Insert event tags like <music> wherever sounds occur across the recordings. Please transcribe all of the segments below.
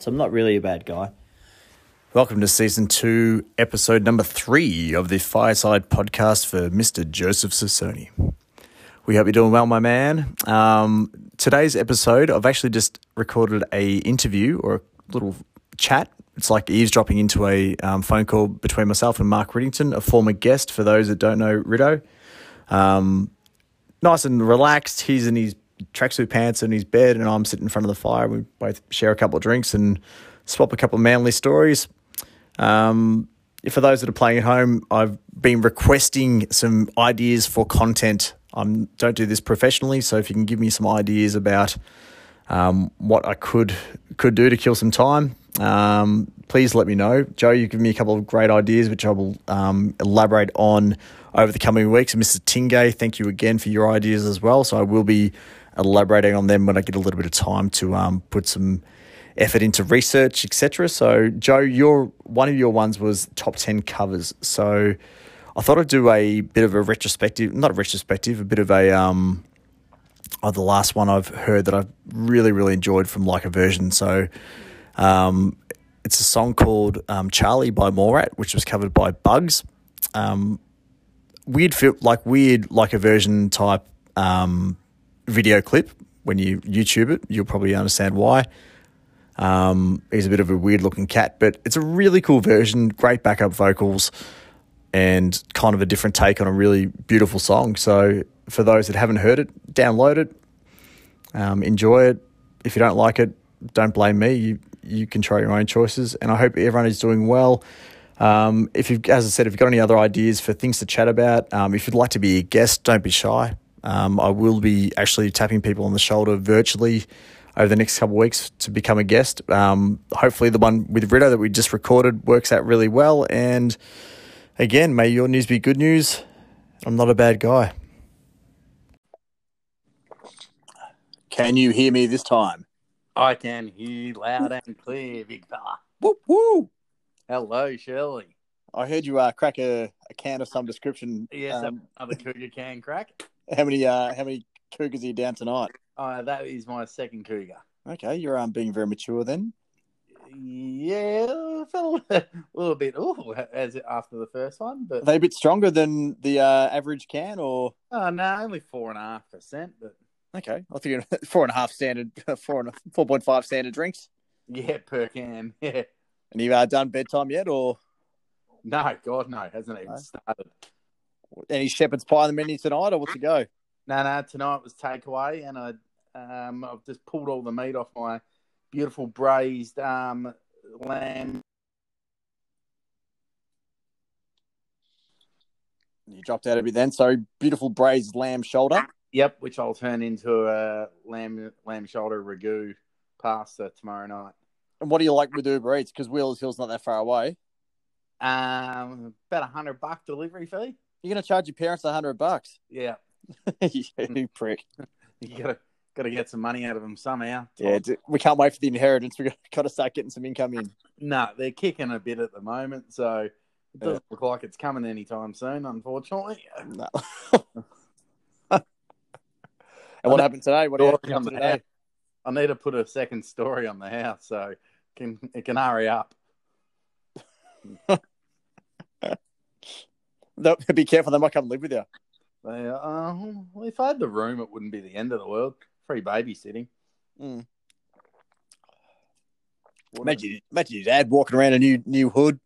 So I'm not really a bad guy. Welcome to season two, episode number three of the Fireside podcast for Mr. Joseph Sassoni. We hope you're doing well, my man. Um, today's episode, I've actually just recorded a interview or a little chat. It's like eavesdropping into a um, phone call between myself and Mark Riddington, a former guest. For those that don't know Riddo, um, nice and relaxed. He's in his tracksuit pants in his bed, and I'm sitting in front of the fire. We both share a couple of drinks and swap a couple of manly stories. Um, for those that are playing at home, I've been requesting some ideas for content. I don't do this professionally, so if you can give me some ideas about um, what I could could do to kill some time, um, please let me know. Joe, you've given me a couple of great ideas, which I will um, elaborate on over the coming weeks. Mr. Tingay, thank you again for your ideas as well. So I will be elaborating on them when I get a little bit of time to um, put some effort into research, etc. So, Joe, your one of your ones was top ten covers. So, I thought I'd do a bit of a retrospective, not a retrospective, a bit of a um, oh, the last one I've heard that I've really really enjoyed from like a version. So, um, it's a song called um, Charlie by Mallrat, which was covered by Bugs. Um, weird, like weird, like a version type um, video clip. When you YouTube it, you'll probably understand why. Um, he's a bit of a weird looking cat, but it's a really cool version, great backup vocals, and kind of a different take on a really beautiful song. So, for those that haven't heard it, download it, um, enjoy it. If you don't like it, don't blame me. You you control your own choices, and I hope everyone is doing well. Um, if you, as I said, if you've got any other ideas for things to chat about, um, if you'd like to be a guest, don't be shy. Um, I will be actually tapping people on the shoulder virtually over the next couple of weeks to become a guest. Um, hopefully, the one with Riddo that we just recorded works out really well. And again, may your news be good news. I'm not a bad guy. Can you hear me this time? I can hear loud and clear, big fella. Woo woo! Hello, Shirley. I heard you uh, crack a, a can of some description. Yes, Um, another cougar can crack. How many uh, how many cougars are you down tonight? Uh, that is my second cougar. Okay, you're um, being very mature then. Yeah, I felt a little bit ooh, as after the first one, Are but they a bit stronger than the uh, average can, or oh no, only four and a half percent. But okay? I think <laughs> four and a half standard, four and four point five standard drinks. yeah, per can. <laughs> Yeah, And you uh, done bedtime yet, or no, God, no, hasn't even No? started. Any shepherd's pie in the menu tonight, or what's the go? No, no, tonight was takeaway, and I, um, I've just pulled all the meat off my beautiful braised um lamb. You dropped out a bit then. So beautiful braised lamb shoulder. Yep, which I'll turn into a lamb lamb shoulder ragu pasta tomorrow night. And what do you like with Uber Eats? Because Wheelers Hill's not that far away. Um, about a hundred buck delivery fee. You're gonna charge your parents a hundred bucks. <laughs> Yeah, you hmm. prick. <laughs> you gotta gotta get some money out of them somehow. Yeah, we can't wait for the inheritance. We've got to start getting some income in. <laughs> No, they're kicking a bit at the moment, so it doesn't look like it's coming anytime soon. Unfortunately. No. and what happened today? What happened today? house. I need to put a second story on the house, so can it can hurry up. <laughs> Be careful, they might come live with you. They, uh, well, if I had the room, it wouldn't be the end of the world. Free babysitting. Mm. Imagine, imagine your dad walking around a new new hood.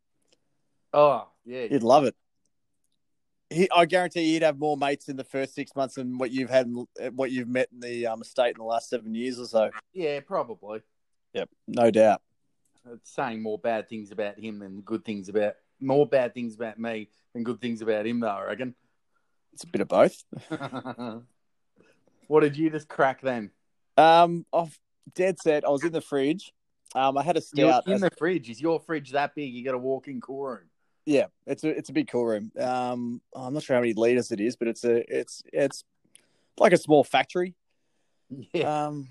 Oh, yeah. He'd love it. He, I guarantee he'd have more mates in the first six months than what you've had, what you've met in the um, estate in the last seven years or so. Yeah, probably. Yep, no doubt. It's saying more bad things about him than good things about more bad things about me than good things about him, though. I reckon. It's a bit of both. <laughs> what did you just crack then? Um, I've dead set. I was in the fridge. Um, I had a You're stout. in the fridge. Is your fridge that big? You got a walk in cool room. Yeah, it's a it's a big cool room. Um, I'm not sure how many liters it is, but it's a it's it's like a small factory. <laughs> Yeah. Um,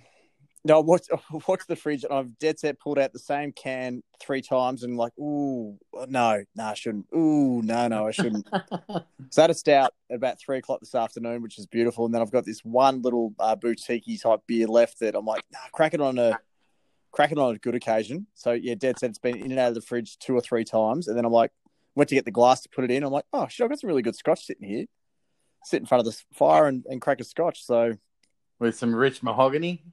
no, I watched, <laughs> I watched the fridge and I've dead set pulled out the same can three times and like, ooh, no, no, I shouldn't. Ooh, no, no, I shouldn't. <laughs> so I had a stout at about three o'clock this afternoon, which is beautiful. And then I've got this one little uh, boutique type beer left that I'm like, nah, crack it on a cracking on a good occasion. So yeah, Dad said it's been in and out of the fridge two or three times, and then I'm like, went to get the glass to put it in. I'm like, oh shit, I've got some really good scotch sitting here. Sit in front of the fire and, and crack a scotch. So with some rich mahogany.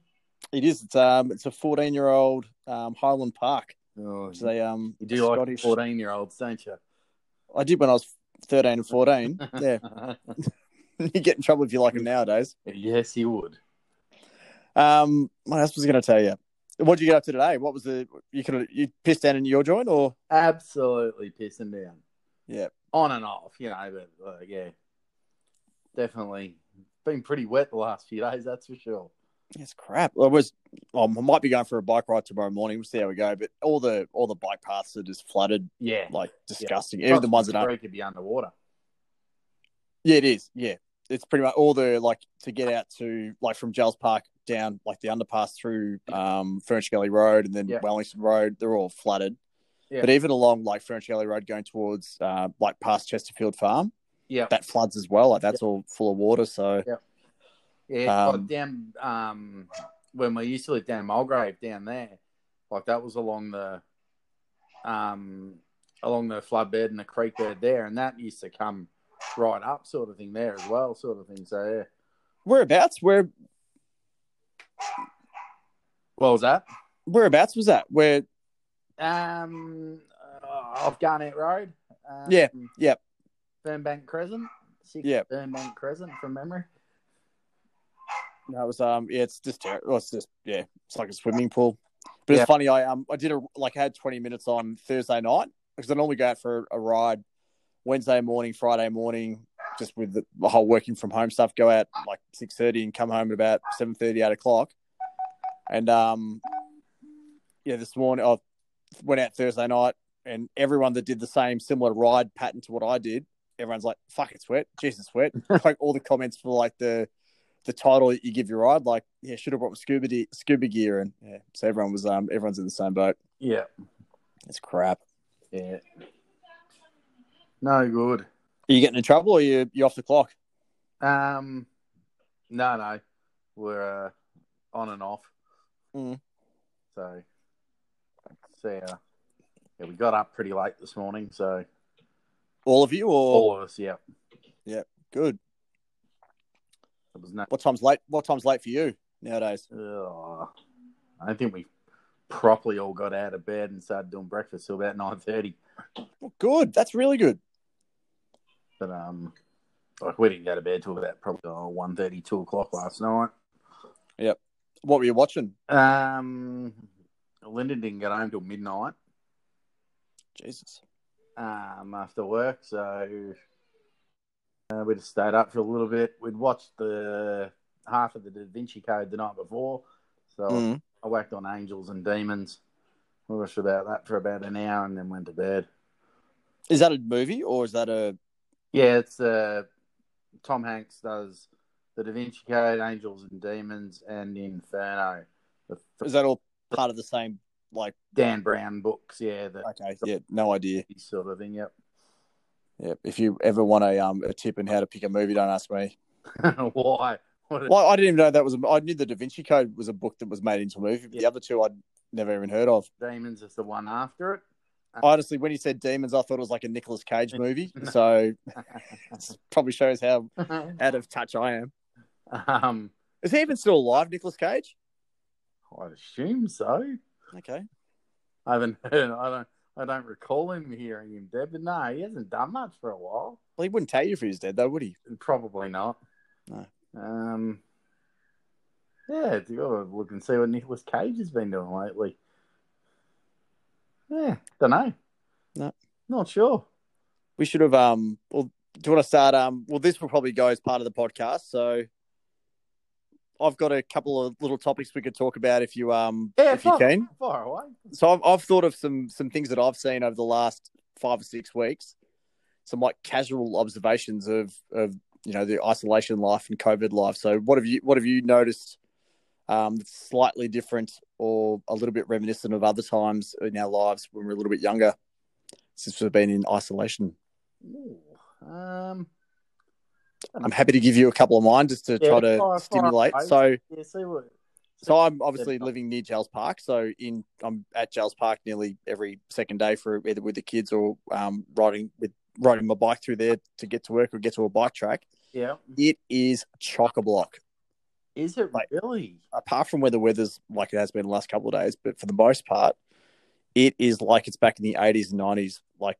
It is. It's um, it's a 14 year old um, Highland Park. Oh, Which they um, you do like fourteen year olds, don't you? I did when I was 13 and 14. <laughs> yeah, <laughs> you get in trouble if you like them nowadays. Yes, you would. Um, what else was I going to tell you? What did you get up to today? What was the you could you pissed down in your joint or absolutely pissing down? Yeah, on and off, you know, but uh, yeah, definitely been pretty wet the last few days. That's for sure. It's crap. I was. I might be going for a bike ride tomorrow morning. We'll see how we go. But all the all the bike paths are just flooded. Yeah, like disgusting. Yeah. Even the ones that aren't could be underwater. Yeah, it is. Yeah, it's pretty much all the like to get out to like from Jells Park down like the underpass through um, Ferntree Gully Road and then yeah. Wellington Road. They're all flooded. Yeah. But even along like Ferntree Gully Road going towards uh, like past Chesterfield Farm, yeah, that floods as well. Like that's all full of water. So yeah. Um, down um, when we used to live down Mulgrave down there, like that was along the um along the flood bed and the creek bed there, and that used to come right up, sort of thing there as well, sort of thing. So yeah, whereabouts? Where? What was that? Whereabouts was that? Where? Um, uh, off Garnet Road. Um, yeah. Yep. Fernbank Crescent. Yeah. Fernbank Crescent from memory. That was um yeah, it's just terrible. It's just yeah, it's like a swimming pool. But yeah. it's funny. I um I did a like I had twenty minutes on Thursday night because I normally go out for a ride Wednesday morning, Friday morning, just with the, the whole working from home stuff. Go out like six thirty and come home at about 7.30, 8 o'clock. And um yeah, this morning I went out Thursday night and everyone that did the same similar ride pattern to what I did, everyone's like, "Fuck, it's wet, Jesus, wet." <laughs> like all the comments for like the the title you give your ride, like yeah, should have brought scuba de- scuba gear, and yeah, so everyone was um everyone's in the same boat. Yeah, it's crap. Yeah, no good. Are you getting in trouble, or you you off the clock? Um, no, no, we're uh, on and off. Mm. So, so uh, yeah, we got up pretty late this morning. So, all of you, or all of us, yeah, yeah, good. It was not. What time's late? What time's late for you nowadays? Uh, I don't think we properly all got out of bed and started doing breakfast till about nine thirty. Well, good. That's really good. But um, like we didn't go to bed till about probably oh, one thirty, two o'clock last night. Yep. What were you watching? Um, Lyndon didn't get home till midnight. Jesus. Um, after work, so uh, we just stayed up for a little bit. We'd watched the half of the Da Vinci Code the night before, so mm. I whacked on Angels and Demons. We watched about that for about an hour and then went to bed. Is that a movie or is that a? Yeah, it's uh, Tom Hanks does the Da Vinci Code, Angels and Demons, and Inferno. Is that all part of the same like Dan Brown books? Yeah. The, okay. Yeah. No idea. Sort of thing. Yep. Yeah, if you ever want a um a tip on how to pick a movie, don't ask me. <laughs> Why? Well, I didn't even know that was. A, I knew the Da Vinci Code was a book that was made into a movie. But yeah. The other two I'd never even heard of. Demons is the one after it. Honestly, when you said Demons, I thought it was like a Nicolas Cage <laughs> movie. so <laughs> probably shows how out of touch I am. Um, is he even still alive, Nicolas Cage? I'd assume so. Okay. I haven't heard. I don't. I don't recall him hearing him dead, but no, he hasn't done much for a while. Well, he wouldn't tell you if he was dead, though, would he? Probably not. No. Um. Yeah, you got to look and see what Nicolas Cage has been doing lately. Yeah, don't know. No, not sure. We should have. Um. Well, do you want to start? Um. Well, this will probably go as part of the podcast, so I've got a couple of little topics we could talk about if you um yeah, if far, you can. Far away. So I've I've thought of some some things that I've seen over the last five or six weeks, some like casual observations of of you know the isolation life and COVID life. So what have you what have you noticed? Um, that's slightly different or a little bit reminiscent of other times in our lives when we we're a little bit younger, since we've been in isolation. Ooh, um, I'm happy to give you a couple of mine just to yeah, try to fire, stimulate. Fire so yeah, see what So I'm obviously living near Jells Park. So in I'm at Jells Park nearly every second day for either with the kids or um, riding with riding my bike through there to get to work or get to a bike track. Yeah. It is chock a block. Is it Like- really? Apart from where the weather's like it has been the last couple of days, but for the most part, it is like it's back in the 80s and 90s. Like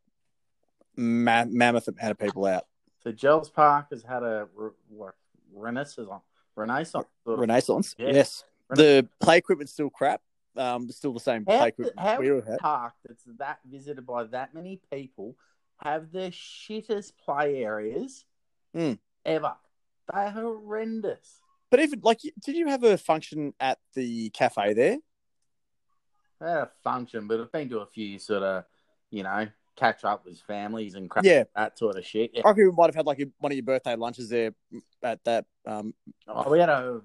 ma- mammoth amount of people out. So Jells Park has had a what, renaissance, renaissance. Renaissance. Yeah. Yes. The play equipment's still crap. Um, still the same How, play equipment how we all park that's that visited by that many people have the shittest play areas Hmm. ever. They're horrendous. But even like, did you have a function at the cafe there? They had a function, but I've been to a few sort of, you know, catch up with families and crap, Yeah. that sort of shit. Yeah. I reckon we might have had like one of your birthday lunches there at that. Um, Oh, we had a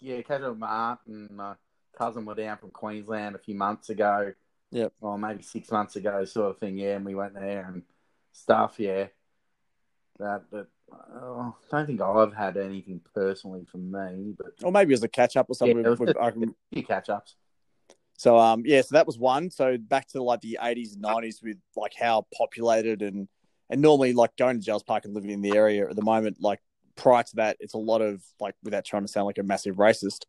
yeah, catch up with my aunt and my cousin were down from Queensland a few months ago. Yeah, Or maybe six months ago, sort of thing. Yeah, and we went there and stuff. Yeah. That, but oh, I don't think I've had anything personally from me, but or maybe it was a catch up or something. Yeah, with- can- <laughs> a few catch ups. So um, yeah, so that was one. So back to like the eighties and nineties with like how populated and and normally like going to Jells Park and living in the area at the moment. Like prior to that, it's a lot of like without trying to sound like a massive racist.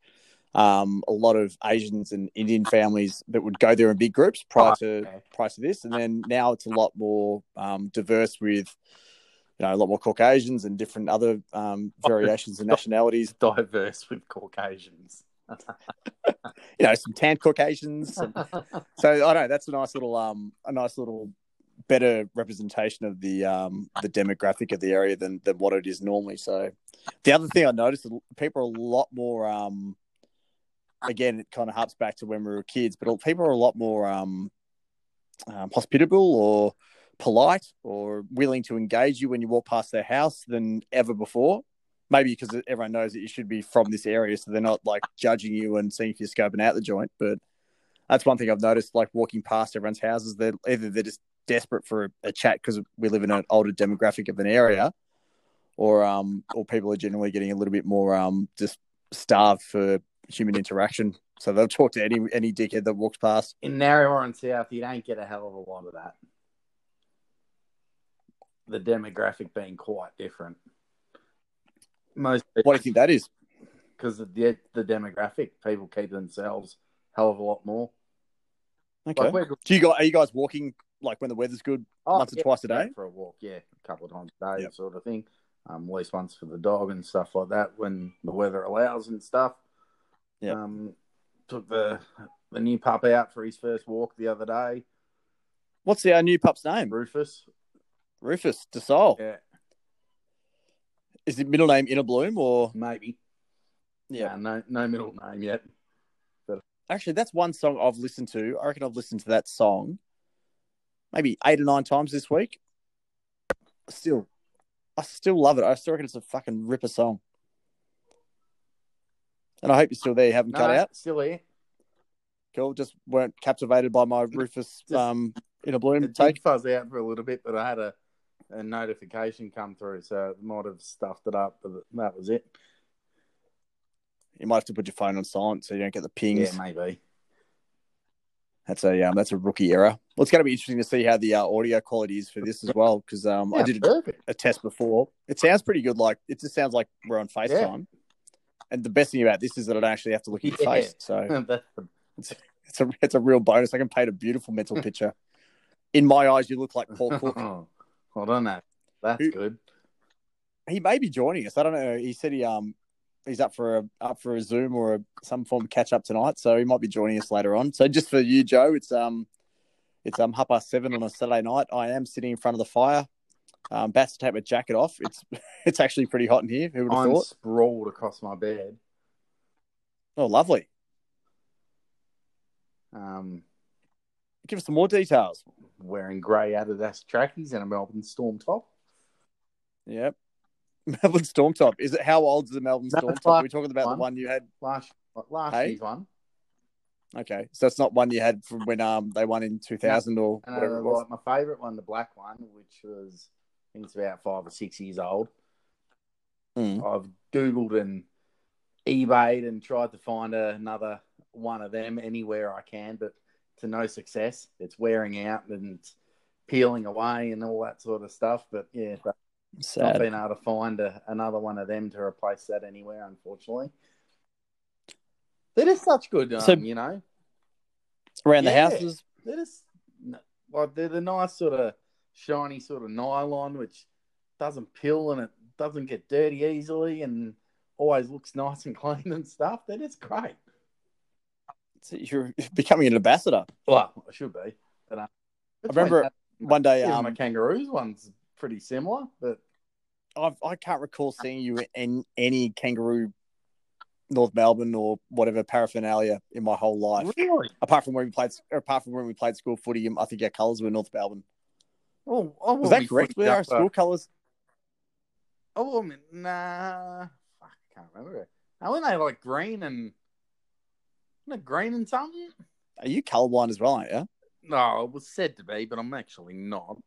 Um, a lot of Asians and Indian families that would go there in big groups prior Oh, to prior to this, and then now it's a lot more um, diverse with you know a lot more Caucasians and different other um, <laughs> variations and nationalities. Diverse with Caucasians. You know, some tan Caucasians. some- <laughs> so I don't know. That's a nice little um a nice little better representation of the um the demographic of the area than than what it is normally. So the other thing I noticed is people are a lot more um again it kind of harps back to when we were kids, but people are a lot more um, um hospitable or polite or willing to engage you when you walk past their house than ever before. Maybe because everyone knows that you should be from this area, so they're not like judging you and seeing if you're scoping out the joint. But that's one thing I've noticed. Like walking past everyone's houses, they're either they're just desperate for a, a chat because we live in an older demographic of an area, or um, or people are generally getting a little bit more um, just starved for human interaction. So they'll talk to any any dickhead that walks past. In Narre Warren South, you don't get a hell of a lot of that. The demographic being quite different. Most What do you think that is? because the the demographic, people keep themselves hell of a lot more. Okay. Like we're, Do you guys are you guys walking like when the weather's good? Once or twice a day? for a walk, yeah, a couple of times a day, Yep. sort of thing. Um, at least once for the dog and stuff like that when the weather allows and stuff. Yep. Um, took the the new pup out for his first walk the other day, What's our new pup's name? Rufus. Rufus Du Sol. Yeah, Is it middle name Inner Bloom or? maybe. Yeah. No, no middle name yet. But Actually, that's one song I've listened to. I reckon I've listened to that song maybe eight or nine times this week. Still, I still love it. I still reckon it's a fucking ripper song. And I hope you're still there. You haven't cut out. Still here. Cool. Just weren't captivated by my Rufus um, Inner Bloom It take. did fuzz out for a little bit, but I had a, a notification come through, so it might have stuffed it up, but that was it. You might have to put your phone on silent so you don't get the pings. Yeah, maybe. That's a um, that's a rookie error. Well, it's going to be interesting to see how the uh, audio quality is for this as well because um, I did a, a test before. It sounds pretty good. Like it just sounds like we're on FaceTime. And the best thing about this is that I don't actually have to look at your Yeah. face. So <laughs> That's it's a it's a real bonus. I can paint a beautiful mental <laughs> picture. In my eyes, you look like Paul Cook. <laughs> Hold on, that. That's Who- good. he may be joining us. I don't know. He said he um he's up for a up for a Zoom or a, some form of catch up tonight, so he might be joining us later on. So just for you, Joe, it's um it's um half past seven on a Saturday night. I am sitting in front of the fire. Um, about to take my jacket off. It's <laughs> it's actually pretty hot in here. Who would have I'm thought? sprawled across my bed. Oh, lovely. Um, Give us some more details. wearing grey Adidas trackies and a Melbourne Storm top. Yep. <laughs> Melbourne Storm Top. Is it how old is the Melbourne Storm Top? Are we talking about one. the one you had? Last last Hey? year's one. Okay, so it's not one you had from when um they won in two thousand or whatever uh, it was. like my favourite one, the black one, which was I think it's about five or six years old. Mm. I've googled and eBayed and tried to find another one of them anywhere I can, but to no success. It's wearing out and peeling away and all that sort of stuff. But yeah, but Sad. not been able to find a, another one of them to replace that anywhere, unfortunately. They're just such good, um, so, you know. Around yeah, the houses? They're just, like, they're the nice sort of shiny sort of nylon, which doesn't peel and it doesn't get dirty easily and always looks <laughs> nice and clean and stuff. That is great. You're <laughs> becoming an ambassador. Well, I should be. But, uh, I remember one day. Um, my kangaroos one's pretty similar, but I've, I can't recall seeing you in any kangaroo North Melbourne or whatever paraphernalia in my whole life. Really? Apart from when we played, apart from when we played school footy, I think our colours were North Melbourne. Oh, oh was that correct? Were our school colours? Oh, I mean, nah, I can't remember. How were they like green and green and something? Are you colorblind as well, aren't you? No, it was said to be, but I'm actually not.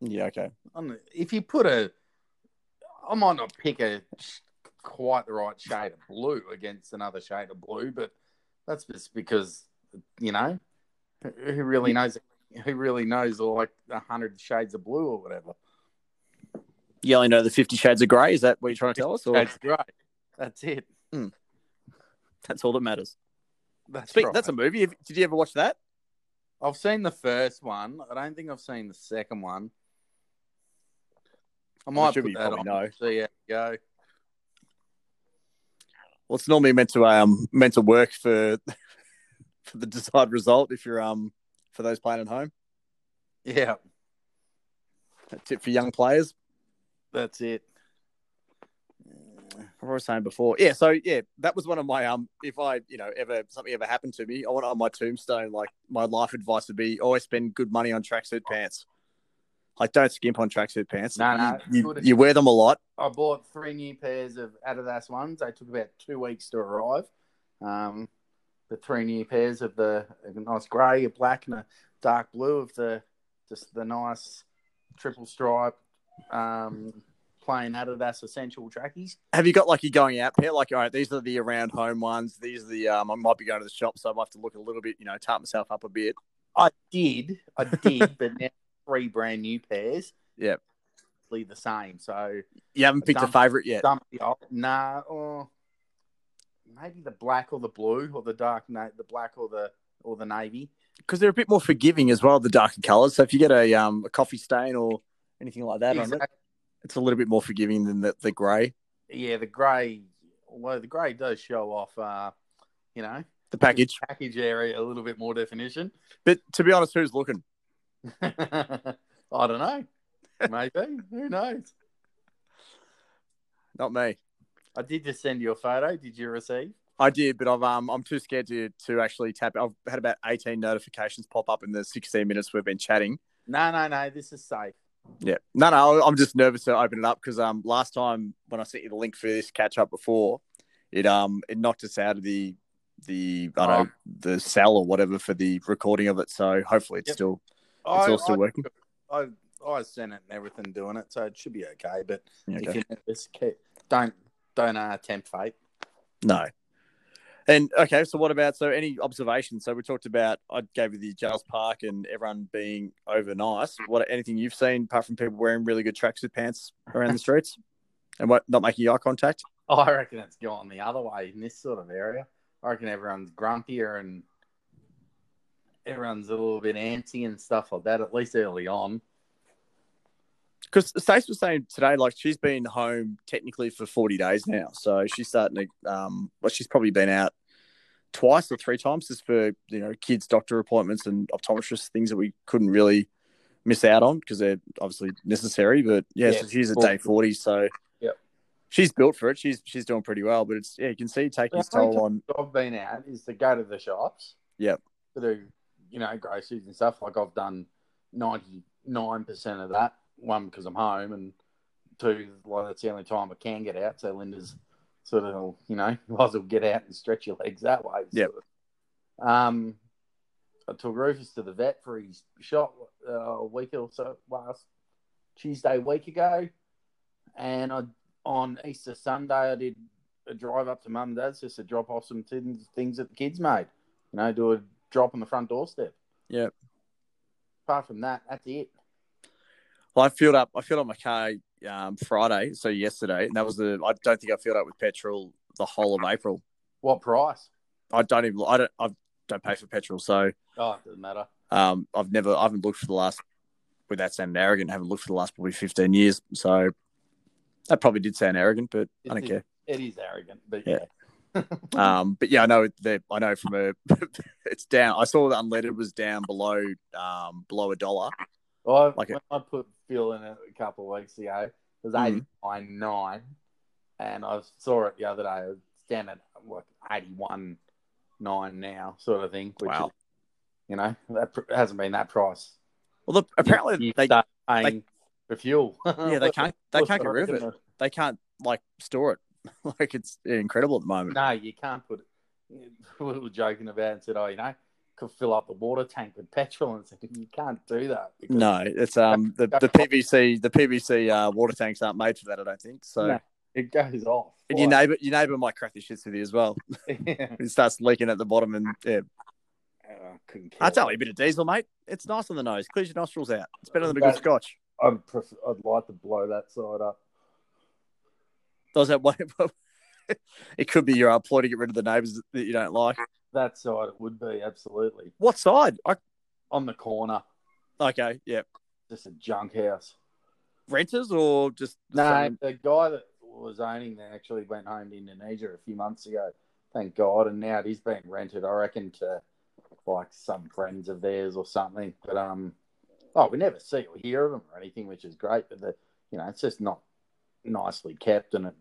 Yeah, okay. I'm, if you put a, I might not pick a quite the right shade of blue against another shade of blue, but that's just because you know who really knows who really knows like a hundred shades of blue or whatever. You only know the Fifty Shades of Grey. Is that what you're trying to tell us? Or? That's right. That's it. Mm. That's all that matters. That's Speak, right. That's a movie. Did you ever watch that? I've seen the first one. I don't think I've seen the second one. I might put that on. No. See how go. Well, it's normally meant to um meant to work for <laughs> for the desired result if you're um for those playing at home. Yeah. A tip for young players. That's it. I was I saying before, yeah. So yeah, that was one of my um. If I, you know, ever something ever happened to me, I want on my tombstone, like my life advice would be always spend good money on tracksuit pants. Like, don't skimp on tracksuit pants. No, no. You, you, wear them a lot. I bought three new pairs of Adidas ones. They took about two weeks to arrive. Um, the three new pairs of the nice grey, a black, and a dark blue of the just the nice triple stripe um, plain Adidas essential trackies. Have you got like you're going out pair? Like, all right, these are the around home ones. These are the um, I might be going to the shop, so I might have to look a little bit, you know, tap myself up a bit. I did, I did, <laughs> but now three brand new pairs. Yep, the same. So you haven't picked a favorite yet. Old, nah, or maybe the black or the blue or the dark, the black or the or the navy. Because they're a bit more forgiving as well, the darker colours. So if you get a um a coffee stain or anything like that exactly. on it, it's a little bit more forgiving than the, the grey. Yeah, the grey. Well, the grey does show off. Uh, you know, the package package area a little bit more definition. But to be honest, who's looking? <laughs> I don't know. Maybe. Who knows? Not me. I did just send you a photo. Did you receive? I did, but I've um I'm too scared to to actually tap. I've had about 18 notifications pop up in the 16 minutes we've been chatting. No, no, no. This is safe. Yeah. No, no, I'm just nervous to open it up because um last time when I sent you the link for this catch up before, it um it knocked us out of the the I don't oh. know the cell or whatever for the recording of it. So hopefully it's yep. still it's I, all still I, working. I I sent it and everything doing it, so it should be okay. But okay. if you nervous, don't don't uh, tempt fate. No, and okay, so what about so any observations? So we talked about I gave you the Jells Park and everyone being over nice. What anything you've seen apart from people wearing really good tracksuit pants around the streets and what not making eye contact? Oh, I reckon it's gone the other way in this sort of area. I reckon everyone's grumpier and everyone's a little bit antsy and stuff like that. At least early on. Because Stace was saying today, like she's been home technically for 40 days now. So she's starting to, um, well, she's probably been out twice or three times just for, you know, kids' doctor appointments and optometrists, things that we couldn't really miss out on because they're obviously necessary. But yeah, yeah so she's at day 40. So yep. she's built for it. She's she's doing pretty well. But it's, yeah, you can see taking its toll on. I've been out is to go to the shops. Yeah, To do, you know, groceries and stuff. Like I've done 99% of that one because I'm home, and two, like that's the only time I can get out. So Linda's sort of, you know, <laughs> might as well get out and stretch your legs that way. Yeah. Um, I took Rufus to the vet for his shot uh, a week or so last Tuesday week ago, and I on Easter Sunday I did a drive up to mum and dad's just to drop off some things that the kids made. You know, do a drop on the front doorstep. Yeah. Apart from that, that's it. Well, I filled up. I filled up my car um, Friday, so yesterday, and that was the. I don't think I filled up with petrol the whole of April. What price? I don't even. I don't. I don't pay for petrol, so. Oh, it doesn't matter. Um, I've never. I haven't looked for the last. Without sounding arrogant, I haven't looked for the last probably fifteen years. So, that probably did sound arrogant, but It I don't is- care. It is arrogant, but Yeah. yeah. <laughs> Um, but yeah, I know that. I know from a. <laughs> it's down. I saw the unleaded was down below. Um, below a dollar. I, Like it- I put Phil in it a couple of weeks ago, it was Mhm. nine nine, and I saw it the other day. It's down at like eighty one nine now, sort of thing. Which Wow. is, you know, that pr- hasn't been that price. Well, look, apparently you they start paying for fuel. <laughs> yeah they <laughs> can't they can't get rid of it. They can't like store it. <laughs> like it's incredible at the moment. No, you can't put it. We were joking about it and said, oh, you know, fill up the water tank with petrol and said, you can't do that. No, it's um the, the PVC the PVC uh, water tanks aren't made for that. I don't think so. No. It goes off. And your neighbor your neighbor might crack the shits with you as well. <laughs> yeah. <laughs> It starts leaking at the bottom, and yeah, Oh, couldn't care that's less. only a bit of diesel, mate. It's nice on the nose. Clears your nostrils out. It's better than a good scotch. I'd, prefer, I'd like to blow that side up. Does that <laughs> way? it could be your uh, ploy to get rid of the neighbours that you don't like. That side it would be, absolutely. What side? I, On the corner, okay, yeah. just a junk house. Renters or just No, someone- the guy that was owning that actually went home to Indonesia a few months ago. Thank God. And now he's being rented, I reckon, to like some friends of theirs or something. But um, oh, we never see or hear of them or anything, which is great. But the, you know, it's just not nicely kept, and it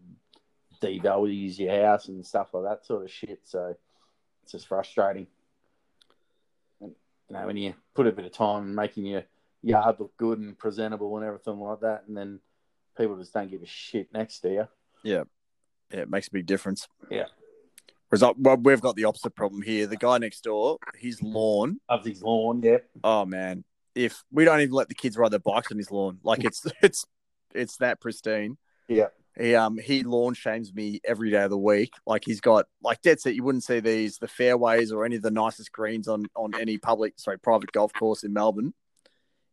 devalues your house and stuff like that sort of shit. So it's just frustrating. And, you know, when you put a bit of time in making your yard look good and presentable and everything like that, and then people just don't give a shit next to you. yeah, yeah, it makes a big difference. Yeah. Whereas well, we've got the opposite problem here. The guy next door, his lawn. Of his lawn, yep. Oh man, if we don't even let the kids ride their bikes on his lawn, like it's <laughs> it's it's that pristine. Yeah. He um he lawn shames me every day of the week. Like he's got like dead set. You wouldn't see these the fairways or any of the nicest greens on on any public sorry private golf course in Melbourne.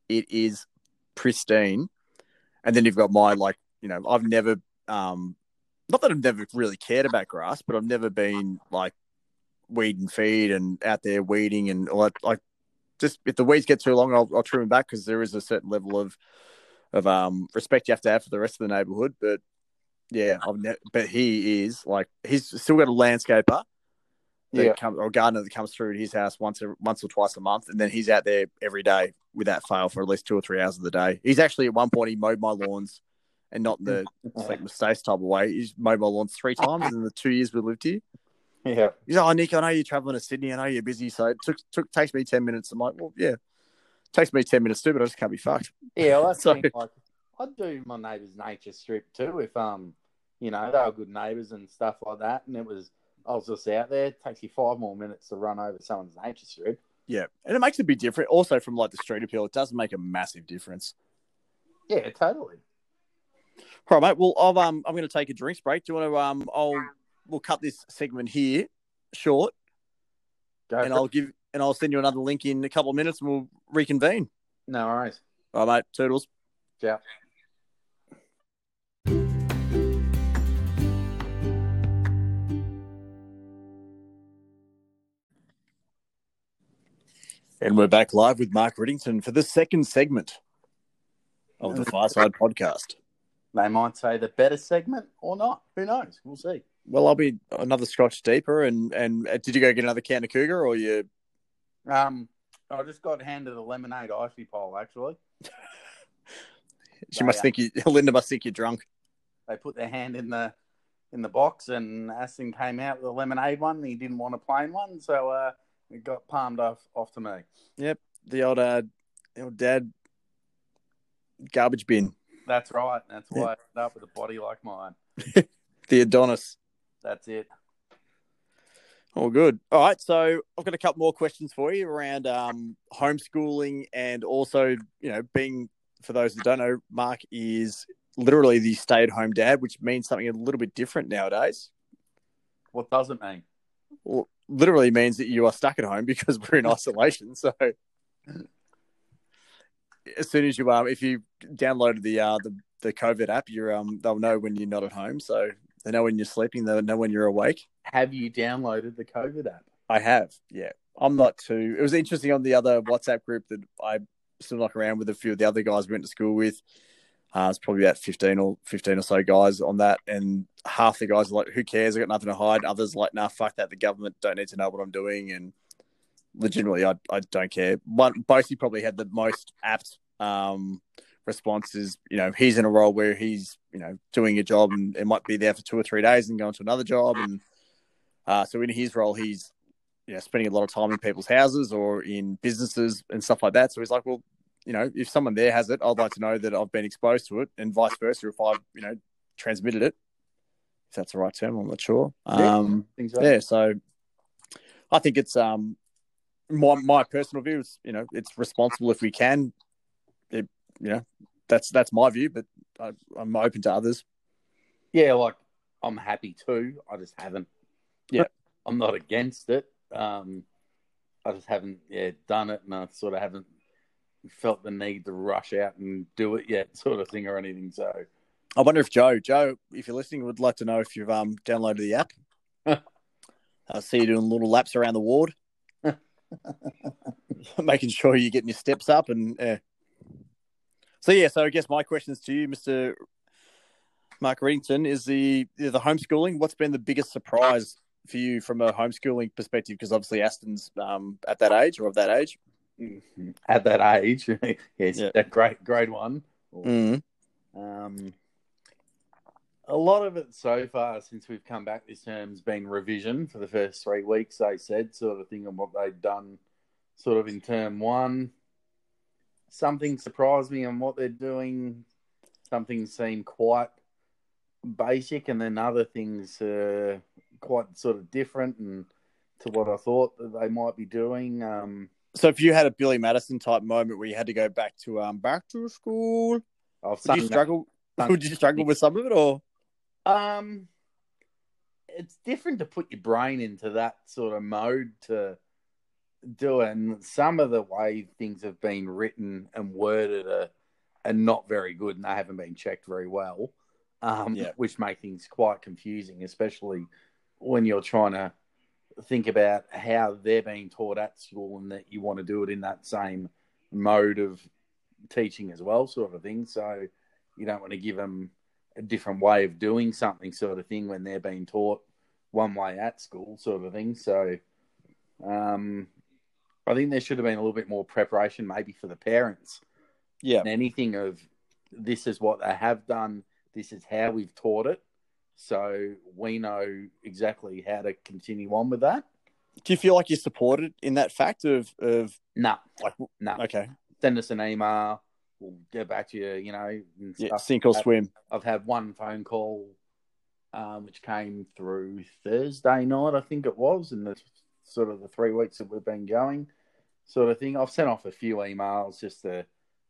It is pristine, and then you've got my like you know I've never um not that I've never really cared about grass, but I've never been like weed and feed and out there weeding and all that. Like just if the weeds get too long, I'll, I'll trim them back because there is a certain level of of um respect you have to have for the rest of the neighborhood. But yeah, I've ne- but he is like he's still got a landscaper that Yeah. comes or a gardener that comes through his house once a, once or twice a month, and then he's out there every day without fail for at least two or three hours of the day. He's actually at one point he mowed my lawns. And not in the like mistakes type of way. He's mowed my lawns three times in the two years we lived here. Yeah. He's like, oh, Nick, I know you're traveling to Sydney. I know you're busy. So it took, took takes me 10 minutes. I'm like, well, yeah, takes me 10 minutes too, but I just can't be fucked. Yeah, well, that's <laughs> So- like I'd do my neighbour's nature strip too if um you know they were good neighbours and stuff like that, and it was I was just out there. It takes you five more minutes to run over someone's nature strip. Yeah. And it makes it be different. Also, from like the street appeal, it does make a massive difference. Yeah, totally. All right, mate. Well, I'll, um, I'm going to take a drinks break. Do you want to, um, I'll, we'll cut this segment here short Go and I'll it. give, and I'll send you another link in a couple of minutes and we'll reconvene. no worries. All right, mate. Toodles. Ciao. And we're back live with Mark Riddington for the second segment of the Fireside podcast. They might say the better segment or not. Who knows? We'll see. Well, I'll be another scotch deeper. And and uh, did you go get another can of Cougar, or you? Um, I just got handed a lemonade icy pole. Actually, <laughs> She must Yeah. think you. <laughs> Linda must think you're drunk. they put their hand in the in the box, and Aston came out with a lemonade one. And he didn't want a plain one, so uh, it got palmed off off to me. Yep, the old, uh, the old dad garbage bin. That's right. That's why I ended up with a body like mine. <laughs> The Adonis. That's it. Oh, good. All right. So I've got a couple more questions for you around um, homeschooling and also, you know, being, for those that don't know, Mark is literally the stay at home dad, which means something a little bit different nowadays. What does it mean? Well, literally means that you are stuck at home <laughs> because we're in isolation. So as soon as you um, if you downloaded the uh the, the COVID app, you're um they'll know when you're not at home. So they know when you're sleeping. They know when you're awake. Have you downloaded the COVID app? I have. Yeah, I'm not too. It was interesting on the other WhatsApp group that I still knock around with a few of the other guys we went to school with. Uh, it's probably about 15 or 15 or so guys on that. And half the guys are like, who cares? I got nothing to hide. Others like, nah, fuck that. The government don't need to know what I'm doing. And legitimately, I, I don't care. One, Bosie probably had the most apt um, responses. You know, he's in a role where he's, you know, doing a job and it might be there for two or three days and going to another job. And uh, so in his role, he's, you know, spending a lot of time in people's houses or in businesses and stuff like that. So he's like, well, you know, if someone there has it, I'd like to know that I've been exposed to it, and vice versa if I've, you know, transmitted it. If that's the right term, I'm not sure. Um, so. Yeah, so I think it's um my my personal view is, you know, it's responsible if we can. It, you know, that's that's my view, but I, I'm open to others. Yeah, like I'm happy too. I just haven't. Yeah, I'm not against it. Um, I just haven't yeah done it, and I sort of haven't felt the need to rush out and do it yet, sort of thing, or anything. So, I wonder if Joe, Joe, if you're listening, would like to know if you've um downloaded the app. <laughs> I see you doing little laps around the ward, <laughs> making sure you're getting your steps up, and uh... so yeah. So I guess my questions to you, Mister Mark Riddington, is the the homeschooling. What's been the biggest surprise for you from a homeschooling perspective? Because obviously Aston's um, at that age or of that age. Mm-hmm. <laughs> at that age. <laughs> yes, yeah. that great grade one. Mm-hmm. Um, a lot of it so far since we've come back this term has been revision for the first three weeks. They said sort of thing on what they'd done, sort of in term one. Something surprised me on what they're doing. Something seemed quite basic, and then other things uh, quite sort of different and to what I thought that they might be doing. Um, so if you had a Billy Madison type moment where you had to go back to um back to school, would you struggle? That, would you struggle with some of it, or um, it's different to put your brain into that sort of mode to do it. And some of the way things have been written and worded are, are not very good, and they haven't been checked very well. Um, yeah. which make things quite confusing, especially when you're trying to think about how they're being taught at school and that you want to do it in that same mode of teaching as well, sort of a thing. So you don't want to give them a different way of doing something, sort of thing, when they're being taught one way at school, sort of thing. So um, I think there should have been a little bit more preparation, maybe for the parents. Yeah. Anything of this is what they have done, this is how we've taught it so we know exactly how to continue on with that. Do you feel like you're supported in that fact of of no, like no? Okay, send us an email. We'll get back to you. You know, yeah, sink or I've, swim. I've had one phone call, um, which came through Thursday night, I think it was, in the sort of the three weeks that we've been going, sort of thing. I've sent off a few emails just to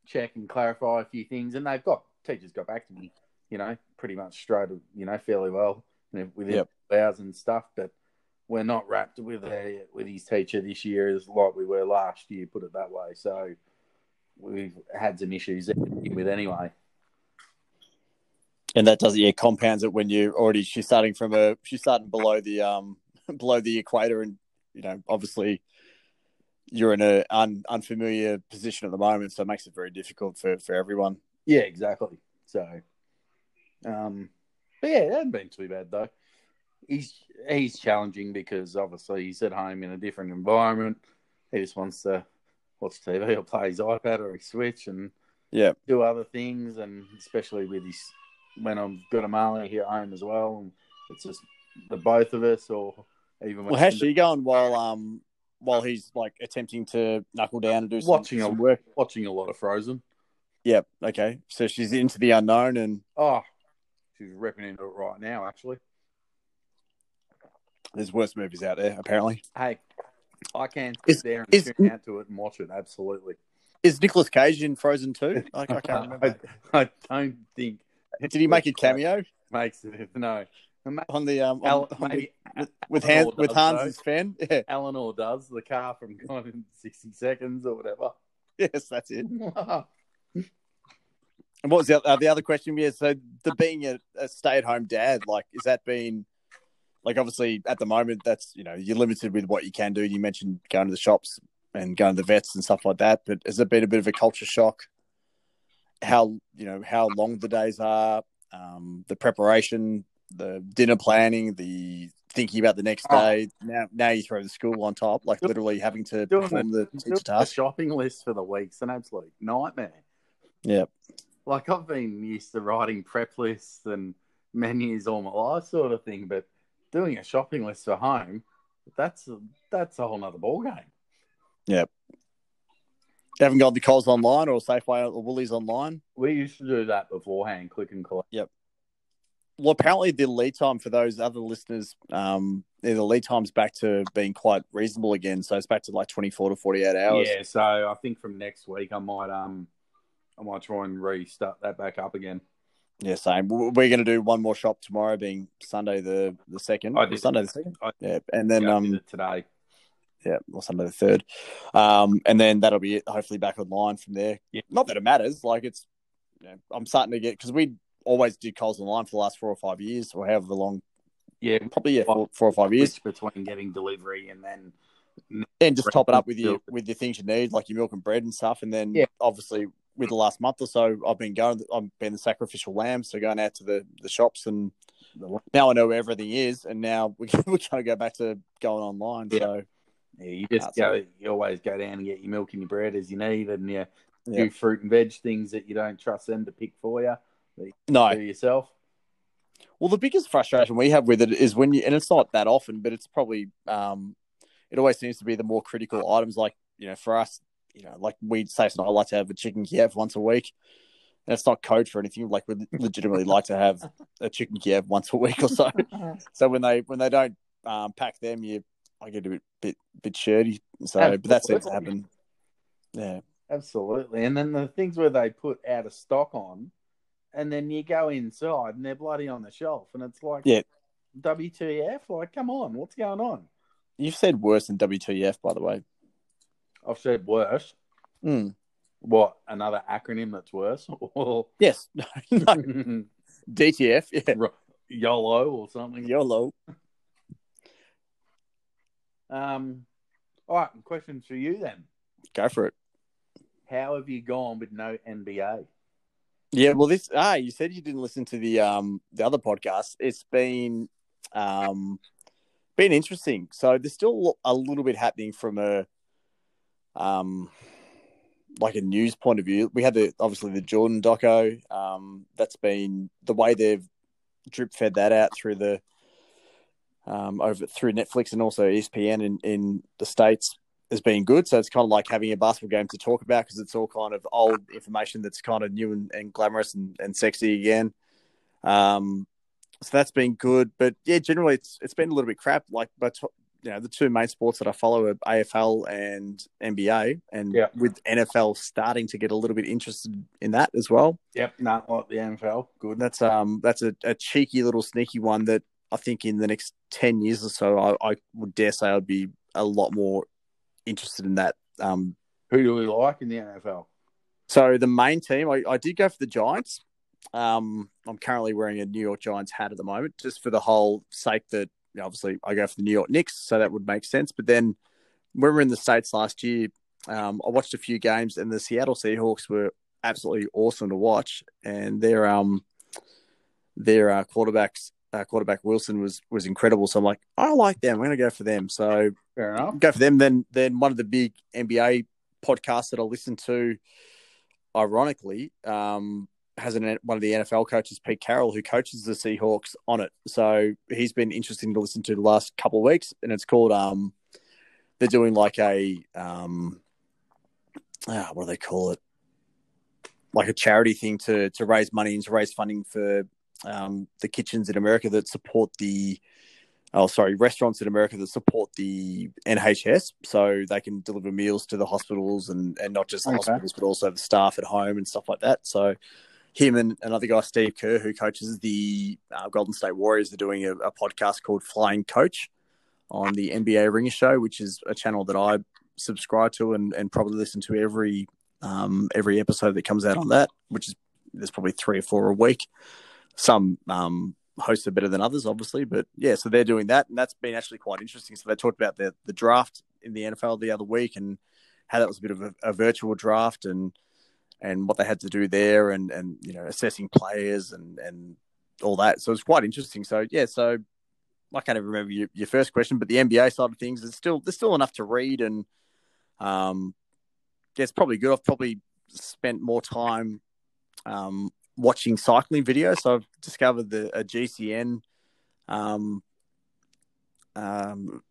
check and clarify a few things, and they've got teachers got back to me you know, pretty much straight, you know, fairly well within yep. hours and stuff. But we're not rapt with a, with his teacher this year as like we were last year. Put it that way. So we've had some issues with anyway. And that doesn't yeah compounds it when you already she's starting from a she's starting below the um <laughs> below the equator and you know obviously you're in a un, unfamiliar position at the moment so it makes it very difficult for for everyone. Yeah, exactly. So um, but yeah, it hasn't been too bad though. He's he's challenging because obviously he's at home in a different environment. He just wants to watch TV or play his iPad or his Switch and yeah, do other things. And especially with his when I've got a Marley here at home as well, and it's just the both of us or even. Well, how's she going while um while he's like attempting to knuckle down and do some, watching some a, work? Watching a lot of Frozen. Yep. Okay. So she's into the unknown and oh, She's ripping into it right now, actually. There's worse movies out there, apparently. Hey, I can sit is, there and is, tune out to it and watch it. Absolutely. Is Nicolas Cage in Frozen 2? I, I can't <laughs> remember. I, I, don't think. Did he make a cameo? Makes it no. on the um on, Al, on the, with, with Hans with Hans's fan. <laughs> Yeah, Eleanor does the car from Gone in sixty seconds or whatever. Yes, that's it. <laughs> And what was the, uh, the other question? Yeah, so the being a, a stay at home dad, like, is that been like obviously at the moment that's you know you're limited with what you can do. You mentioned going to the shops and going to the vets and stuff like that, but has it been a bit of a culture shock? How you know how long the days are, um, the preparation, the dinner planning, the thinking about the next oh. day. Oh. Now, now you throw the school on top, like literally having to doing perform the, the task. shopping list for the week's an absolute nightmare. Yeah, like I've been used to writing prep lists and menus all my life, sort of thing, but doing a shopping list for home, that's a, that's a whole nother ball game. Yep. You haven't got the Coles online or Safeway or Woolies online? We used to do that beforehand, click and collect. Yep. Well, apparently the lead time for those other listeners, um, the lead time's back to being quite reasonable again. So it's back to like twenty four to forty eight hours. Yeah. So I think from next week I might um I might try and restart that back up again. Yeah, same. We're going to do one more shop tomorrow, being Sunday the the second. I did. Sunday the second. I, yeah, and then yeah, um today. Yeah, or Sunday the third, um, and then that'll be it. Hopefully back online from there. Yeah. Not that it matters. Like it's, you know, I'm starting to get because we always did Coles online for the last four or five years, or however long. Yeah, probably yeah, four, four or five years between getting delivery and then and just top it up with your with the things you need, like your milk and bread and stuff, and then yeah. obviously with the last month or so, I've been going. I've been the sacrificial lamb, so going out to the, the shops, and now I know where everything is, and now we <laughs> we're trying to go back to going online. Yeah. So yeah, you just go. You always go down and get your milk and your bread as you need, and you yeah. do fruit and veg things that you don't trust them to pick for you. you no, yourself. Well, the biggest frustration we have with it is when you, and it's not that often, but it's probably, um, it always seems to be the more critical items. Like you know, for us, you know, like we say, I like to have a chicken Kiev once a week. And it's not code for anything. Like we legitimately like to have <laughs> a chicken Kiev once a week or so. <laughs> so when they when they don't um, pack them, you I get a bit bit bit shirty. So, Absolutely. but that's seems to happen. Yeah, absolutely. And then the things where they put out of stock on, and then you go inside and they're bloody on the shelf, and it's like, yeah, WTF? Like, come on, what's going on? You've said worse than WTF, by the way. I've said worse. Mm. What another acronym that's worse? <laughs> yes, <laughs> no, <laughs> no. DTF, yeah, YOLO or something. YOLO. Um, all right. Questions for you then. Go for it. How have you gone with no NBA? Yeah, well, this ah, you said you didn't listen to the um the other podcast. It's been um been interesting. So there's still a little bit happening from a um, like a news point of view, we had the obviously the Jordan doco. Um, that's been the way they've drip fed that out through the um, over through Netflix and also ESPN in, in the states has been good. So it's kind of like having a basketball game to talk about because it's all kind of old information that's kind of new and, and glamorous and, and sexy again. Um, so that's been good, but yeah, generally it's it's been a little bit crap. Like, but you know the two main sports that I follow are AFL and NBA, and yeah. with NFL starting to get a little bit interested in that as well. Yep, not like the NFL. Good. That's um that's a, a, cheeky little sneaky one that I think in the next ten years or so, I, I would dare say I'd be a lot more interested in that. Um, who do we like in the NFL? So the main team, I, I did go for the Giants. Um, I'm currently wearing a New York Giants hat at the moment, just for the whole sake that obviously I go for the New York Knicks, so that would make sense. But then when we were in the States last year, um, I watched a few games and the Seattle Seahawks were absolutely awesome to watch. And their um their uh, quarterbacks uh, quarterback Wilson was was incredible. So I'm like, I like them. I'm going to go for them. So fair enough. Go for them. Then then one of the big NBA podcasts that I listen to, ironically, um, has an, one of the NFL coaches, Pete Carroll, who coaches the Seahawks on it. So he's been interesting to listen to the last couple of weeks, and it's called um, they're doing like a um, ah, what do they call it? Like a charity thing to to raise money and to raise funding for um, the kitchens in America that support the oh sorry restaurants in America that support the NHS so they can deliver meals to the hospitals and and not just the okay. hospitals but also the staff at home and stuff like that. So him and another guy, Steve Kerr, who coaches the uh, Golden State Warriors, are doing a, a, podcast called Flying Coach on the NBA Ringer Show, which is a channel that I subscribe to and, and probably listen to every um, every episode that comes out on that, which is there's probably three or four a week. Some um, hosts are better than others, obviously, but yeah, so they're doing that, and that's been actually quite interesting. So they talked about the the draft in the NFL the other week and how that was a bit of a, a virtual draft and and what they had to do there and and you know assessing players and and all that. So it's quite interesting. So yeah, so I can't even remember your, your first question, but the NBA side of things is still there's still enough to read and um yeah, it's probably good. I've probably spent more time um watching cycling videos. So I've discovered the a GCN um um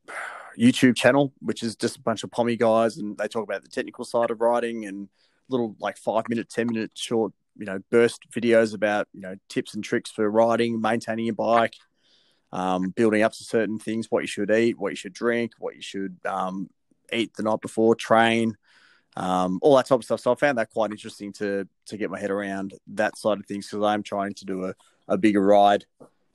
YouTube channel, which is just a bunch of pommy guys, and they talk about the technical side of riding and little like five minute, ten minute short, you know, burst videos about you know tips and tricks for riding, maintaining your bike, um, building up to certain things, what you should eat, what you should drink, what you should um, eat the night before, train, um, all that type of stuff. So I found that quite interesting to to get my head around that side of things because I'm trying to do a, a bigger ride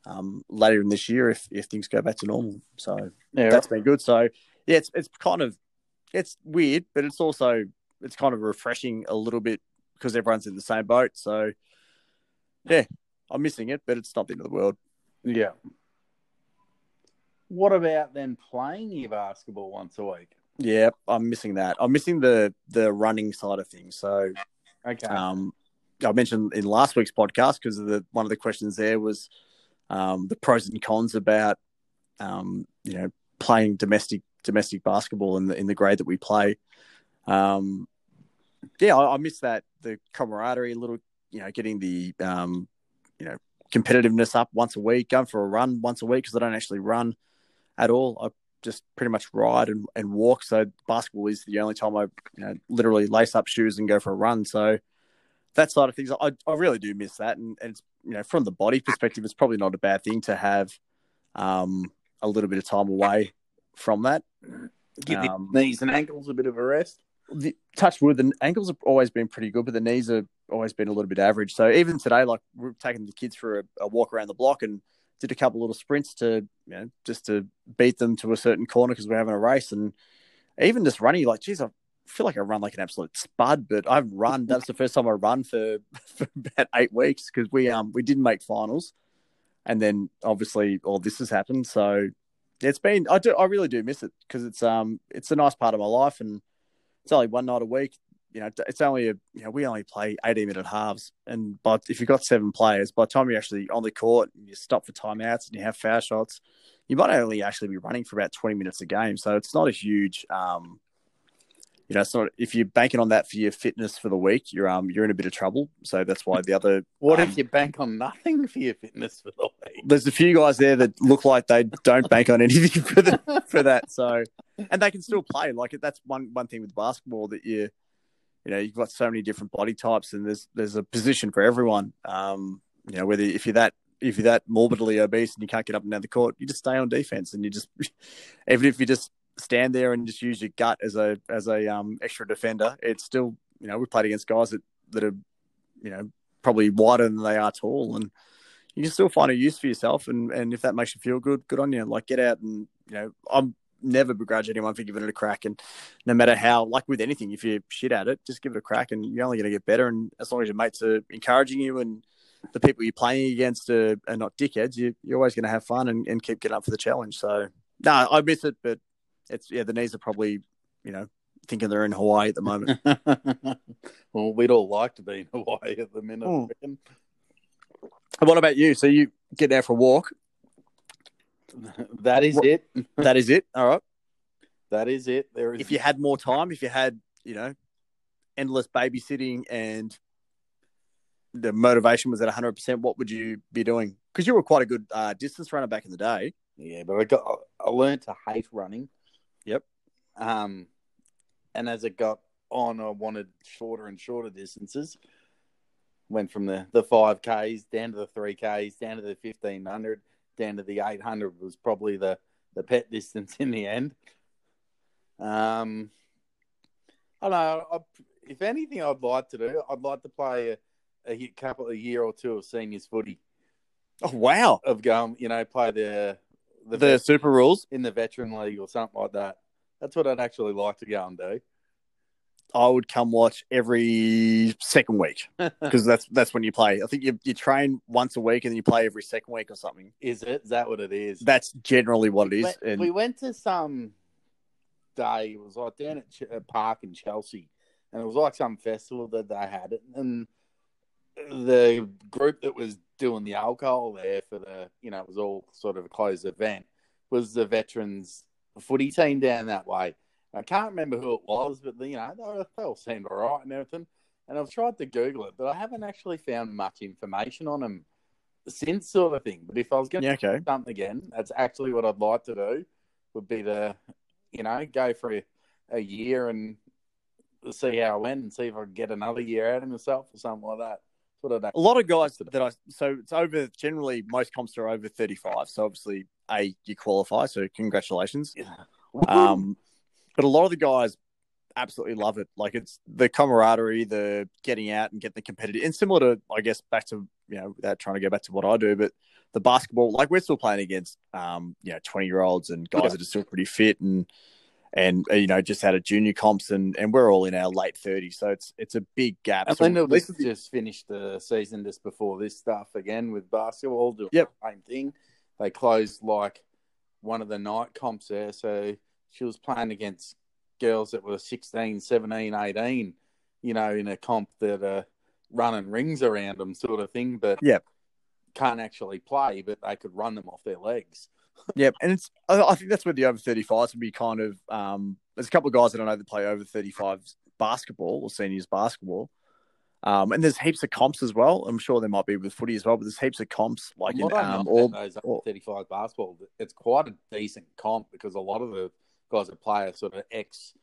um, later in this year if if things go back to normal. So yeah, that's been good. So yeah, it's it's kind of it's weird, but it's also it's kind of refreshing a little bit because everyone's in the same boat. So yeah, I'm missing it, but it's not the end of the world. Yeah. What about then playing your basketball once a week? Yeah, I'm missing that. I'm missing the the running side of things. So, okay. Um, I mentioned in last week's podcast because the one of the questions there was um, the pros and cons about um, you know playing domestic domestic basketball in the in the grade that we play. Um, yeah, I, I miss that the camaraderie, a little, you know, getting the um, you know competitiveness up once a week, going for a run once a week because I don't actually run at all. I just pretty much ride and, and walk. So basketball is the only time I you know literally lace up shoes and go for a run. So that side of things, I, I really do miss that. And, and it's you know from the body perspective, it's probably not a bad thing to have um, a little bit of time away from that. Give um, knees and ankles a bit of a rest the touch wood, the ankles have always been pretty good, but the knees have always been a little bit average. So even today, like we're taking the kids for a, a walk around the block and did a couple little sprints to, you know, just to beat them to a certain corner because we're having a race. And even just running, like, geez, I feel like I run like an absolute spud, but I've run. That's the first time I run for, <laughs> for about eight weeks because we um we didn't make finals, and then obviously all this has happened. So it's been I do I really do miss it because it's um it's a nice part of my life and it's only one night a week. You know, it's only a you know we only play eighty minute halves, and but if you've got seven players, by the time you're actually on the court and you stop for timeouts and you have foul shots, you might only actually be running for about twenty minutes a game. So it's not a huge um, you know, it's not if you're banking on that for your fitness for the week, you're um you're in a bit of trouble. So that's why the other. <laughs> what um, if you bank on nothing for your fitness for the week? There's a few guys there that look like they don't bank on anything for the, for that. So and they can still play. Like that's one one thing with basketball that you you know you've got so many different body types and there's there's a position for everyone. Um, you know whether if you're that if you're that morbidly obese and you can't get up and down the court, you just stay on defense and you just <laughs> even if you just stand there and just use your gut as a as a um, extra defender, it's still you know we played against guys that that are you know probably wider than they are tall, and you can still find a use for yourself. And and if that makes you feel good, good on you. Like get out and you know I'm never begrudge anyone for giving it a crack. And no matter how, like with anything, if you shit at it, just give it a crack, and you're only going to get better. And as long as your mates are encouraging you and the people you're playing against are, are not dickheads, you, are always going to have fun and, and keep getting up for the challenge. So no, I miss it, but it's yeah, the knees are probably you know thinking they're in Hawaii at the moment. <laughs> well, we'd all like to be in Hawaii at the minute. Mm. And what about you? So you get out for a walk. That is what, it. that is it. All right. That is it. There is. If you had more time, if you had, you know, endless babysitting and the motivation was at 100%, what would you be doing? Because you were quite a good uh, distance runner back in the day. Yeah, but I got I learned to hate running. Yep. Um, and as it got on, I wanted shorter and shorter distances. Went from the the five k's down to the three k's, down to the fifteen hundred, down to the eight hundred was probably the the pet distance in the end. Um, I don't know. I, if anything, I'd like to do. I'd like to play a, a couple a year or two of seniors footy. Oh wow! Of going, you know, play the the, the Super Rules in the veteran league or something like that. That's what I'd actually like to go and do. I would come watch every second week <laughs> because that's that's when you play. I think you you train once a week and then you play every second week or something. Is it? Is that what it is? That's generally what it is. We, and... we went to some day. It was like down at Ch- uh, park in Chelsea, and it was like some festival that they had it, and the group that was doing the alcohol there for the you know it was all sort of a closed event was the veterans footy team down that way I can't remember who it was, but you know they, they all seemed all right and everything. And I've tried to Google it, but I haven't actually found much information on them since, sort of thing. But if I was going to yeah, okay. do something again, that's actually what I'd like to do. Would be to, you know, go for a, a year and see how I went and see if I could get another year out of myself or something like that. A lot of guys that I so it's over generally most comps are over thirty five. So obviously, a you qualify. So congratulations. Yeah. Um, but a lot of the guys absolutely love it. Like it's the camaraderie, the getting out and getting the competitive, and similar to I guess back to you know without trying to go back to what I do, but the basketball, like we're still playing against um you know twenty year olds and guys yeah. that are still pretty fit and and uh, you know just had a junior comps and and we're all in our late thirties, so it's it's a big gap. And so Linda just finished the season just before this stuff again with basketball doing yep. the same thing. They closed like one of the night comps there, so she was playing against girls that were 16, 17, 18, you know, in a comp that are running rings around them, sort of thing, but yep. can't actually play, but they could run them off their legs. Yep, and it's I think that's where the over 35s would be kind of. Um, there's a couple of guys that I know that play over 35s basketball or seniors basketball. Um, and there's heaps of comps as well. I'm sure there might be with footy as well, but there's heaps of comps like in um, all those all, 35 basketball. It's quite a decent comp because a lot of the guys that play are sort of ex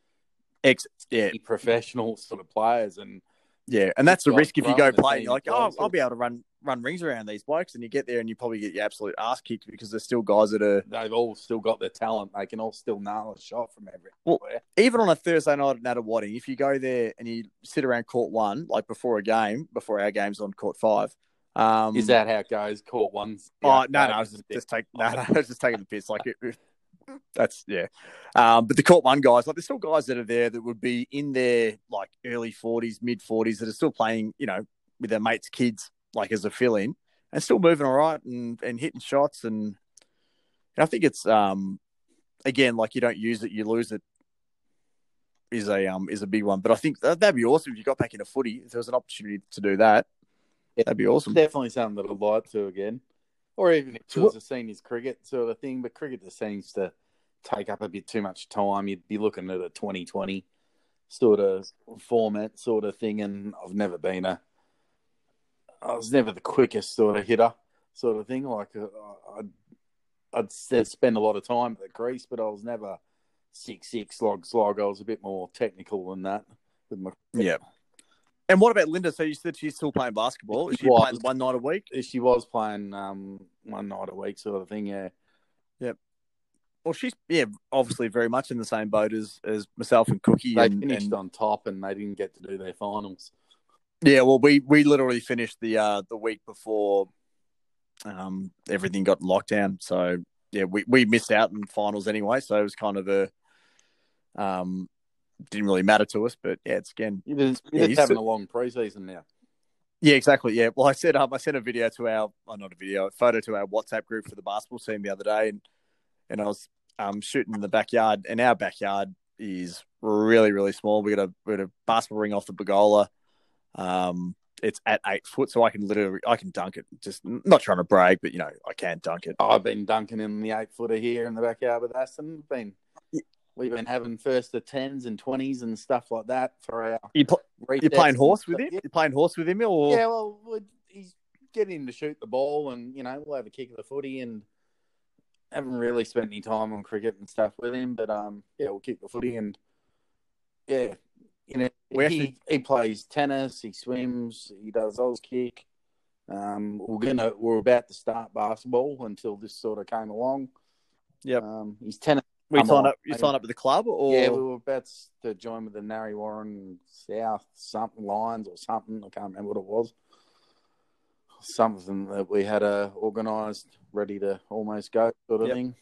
ex yeah professional sort of players and yeah, and that's the risk if you go play. You're like, oh, I'll be able to run run rings around these blokes, and you get there and you probably get your absolute ass kicked because there's still guys that are. They've all still got their talent. They can all still nail a shot from everywhere. Well, even on a Thursday night at Nunawading, if you go there and you sit around court one, like before a game, before our game's on court five. Um, Is that how it goes? Court one's. Oh no, no, I was just, just take, no, no, I was just taking the piss. Like it, that's yeah. Um, but the court one guys, like there's still guys that are there that would be in their like early forties, mid forties that are still playing, you know, with their mates' kids, like as a fill in, and still moving all right and, and hitting shots. And, and I think it's um again, like you don't use it, you lose it is a um is a big one. But I think that'd be awesome if you got back into footy. If there was an opportunity to do that, yeah, that'd be awesome. Definitely something that I'd like to again or even if it was a seniors cricket sort of thing. But cricket just seems to take up a bit too much time. You'd be looking at a 2020 sort of format, sort of thing. And I've never been a, I was never the quickest sort of hitter, sort of thing. Like uh, I'd, I'd spend a lot of time at the crease, but I was never six six slog slog. I was a bit more technical than that with my yeah. And what about Linda? So you said she's still playing basketball. Is she, playing one night a week? She was playing um, one night a week, sort of thing. Yeah. Yep. Well, she's yeah, obviously very much in the same boat as as myself and Cookie. They and, finished and... on top, and they didn't get to do their finals. Yeah, well, we we literally finished the uh the week before um everything got locked down. So yeah, we we missed out in finals anyway. So it was kind of a um didn't really matter to us. But yeah, it's again, you're just, yeah, having a long preseason now. Yeah, exactly. Yeah. Well, I said um, I sent a video to our, oh, not a video, a photo to our WhatsApp group for the basketball team the other day, and and I was um shooting in the backyard, and our backyard is really really small. We got a we got a basketball ring off the Bagola. Um, it's at eight foot, so I can literally I can dunk it. Just not trying to brag, but you know I can dunk it. I've been dunking in the eight footer here in the backyard with Aston. Been We've been having first the tens and twenties and stuff like that for our. You pl- you're playing horse with him. You're playing horse with him, or yeah, well, he's getting to shoot the ball, and you know we'll have a kick of the footy, and haven't really spent any time on cricket and stuff with him, but um, yeah, we'll kick the footy, and yeah, you know, he, actually... he plays tennis, he swims, he does Auskick. Um, we're gonna we're about to start basketball until this sort of came along. Yeah, um, he's tennis we sign up. You sign up with the club, or yeah, we were about to join with the Narre Warren South something Lions or something. I can't remember what it was. something that we had uh, organised, ready to almost go, sort of yep. thing.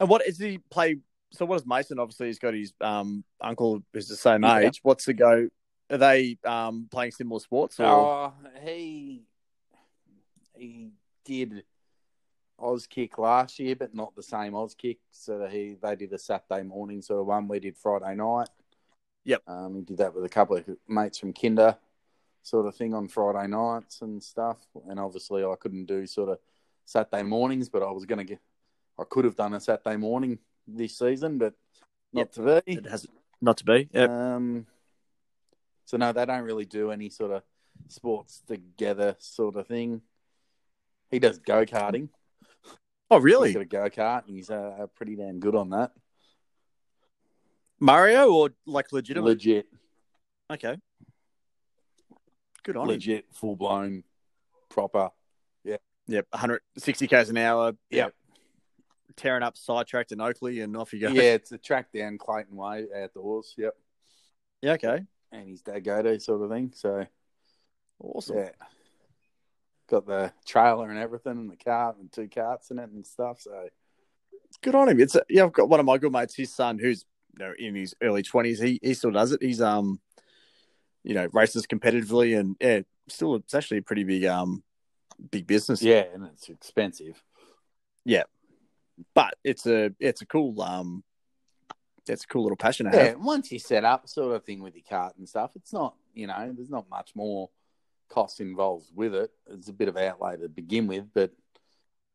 And what is he play? So what does Mason? Obviously, he's got his um, uncle who's the same yeah. age. What's the go? Are they um, playing similar sports? Or? Oh, he he did Auskick last year, but not the same Auskick. So he they did a Saturday morning sort of one. We did Friday night. Yep. Um, he did that with a couple of mates from Kinder, sort of thing on Friday nights and stuff. And obviously, I couldn't do sort of Saturday mornings, but I was going to get. I could have done a Saturday morning this season, but not yep. to be. It has not to be. Yep. Um. So no, they don't really do any sort of sports together, sort of thing. He does go karting. Oh, really? He's got a go kart, and he's uh, pretty damn good on that. Mario or like legitimate? Legit. Okay. Good on Legit, full blown, proper. Yeah. Yep. 160 k's an hour. Yep. Tearing up sidetracked in Oakleigh and off you go. Yeah, <laughs> it's a track down Clayton Way outdoors. Yep. Yeah. Okay. And his dad go to sort of thing. So awesome. Yeah. Got the trailer and everything, and the cart and two carts in it and stuff. So good on him. It's a, yeah. I've got one of my good mates, his son, who's you know in his early twenties. He he still does it. He's um, you know, races competitively, and yeah, still it's actually a pretty big um, big business. Yeah, and it's expensive. Yeah, but it's a it's a cool um, it's a cool little passion. yeah, have. once you set up sort of thing with your cart and stuff, it's not you know there's not much more cost involved with it. It's a bit of outlay to begin with, but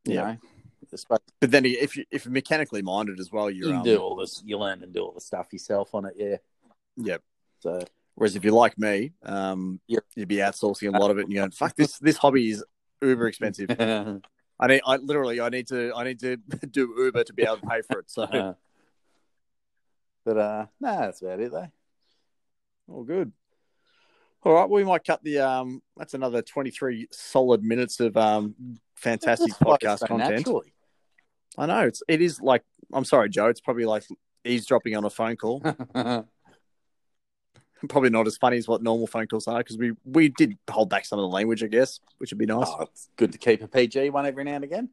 you yeah. know but then if you if you're mechanically minded as well, you um, do all this. You learn and do all the stuff yourself on it. Yeah. Yep. So whereas if you're like me, um, yep. you'd be outsourcing a lot of it, and you're going, "Fuck this! This hobby is uber expensive." <laughs> I need, I literally, I need to, I need to <laughs> do Uber to be able to pay for it. So, <laughs> but uh, no, nah, that's about it, though. All good. All right, well, we might cut the um. That's another twenty three solid minutes of um fantastic podcast content. Naturally. I know it's it is like I'm sorry, Joe. It's probably like eavesdropping on a phone call. <laughs> probably not as funny as what normal phone calls are because we we did hold back some of the language, I guess, which would be nice. Oh, it's good to keep a PG one every now and again.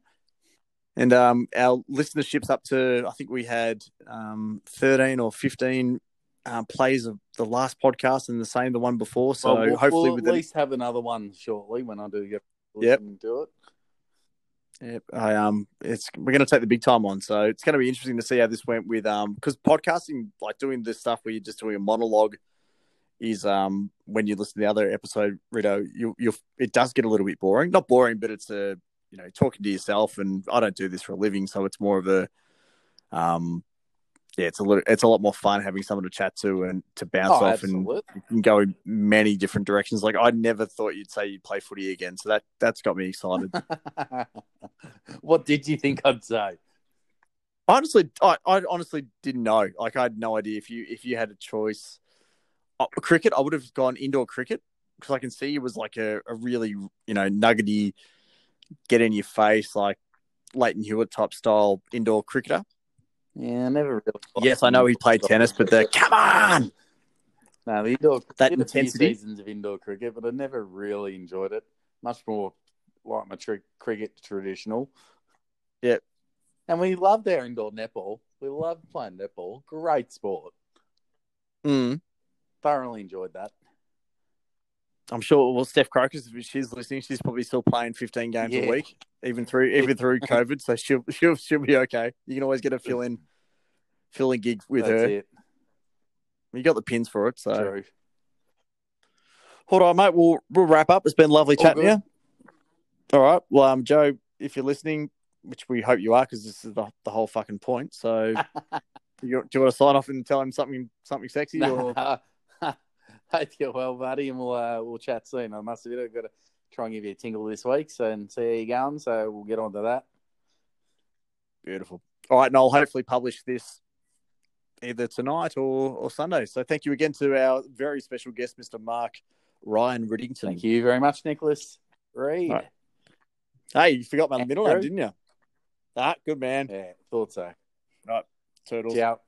And um, our listenership's up to I think we had um, 13 or 15 uh, plays of the last podcast and the same the one before. So well, we'll, hopefully, we'll at least have another one shortly when I do get yep. do it. Yep, I um, it's we're going to take the big time on, so it's going to be interesting to see how this went with um, because podcasting, like doing this stuff where you're just doing a monologue, is um, when you listen to the other episode, Rito, you you it does get a little bit boring. Not boring, but it's a you know talking to yourself, and I don't do this for a living, so it's more of a um, yeah, it's a little, it's a lot more fun having someone to chat to and to bounce oh, off, absolutely. and you can go in many different directions. Like I never thought you'd say you'd play footy again, so that that's got me excited. <laughs> what did you think I'd say? Honestly, I, I honestly didn't know. Like I had no idea if you if you had a choice. Uh, cricket, I would have gone indoor cricket because I can see it was like a, a really you know nuggety, get in your face like Lleyton Hewitt type style indoor cricketer. Yeah, never really. Yes, I know he played tennis, but the come on. No, the indoor that intensity seasons of indoor cricket, but I never really enjoyed it. Much more like my tri- cricket traditional. Yep. And we loved our indoor netball. We loved playing netball. Great sport. Mm. Thoroughly enjoyed that. I'm sure. Well, Steph Crocus, if she's listening, she's probably still playing 15 games yeah. a week, even through even through <laughs> COVID. So she'll she'll she'll be okay. You can always get a fill in fill in gig with That's her. It. You got the pins for it, so. True. Hold on, mate. We'll we'll wrap up. It's been lovely chatting to you. All right. Well, um, Joe, if you're listening, which we hope you are, because this is the, the whole fucking point. So, <laughs> you, do you want to sign off and tell him something something sexy? Or... <laughs> Hope you're well, buddy, and we'll uh, we'll chat soon. I must admit, I've got to try and give you a tingle this week, so and see how you're going. So we'll get on to that. Beautiful. All right, and I'll hopefully publish this either tonight or, or Sunday. So thank you again to our very special guest, Mr. Mark Ryan Riddington. Thank you very much, Nicholas Reed. Right. Hey, you forgot my middle name, didn't you? Ah, good man. Yeah, thought so. Right, turtles. Ciao.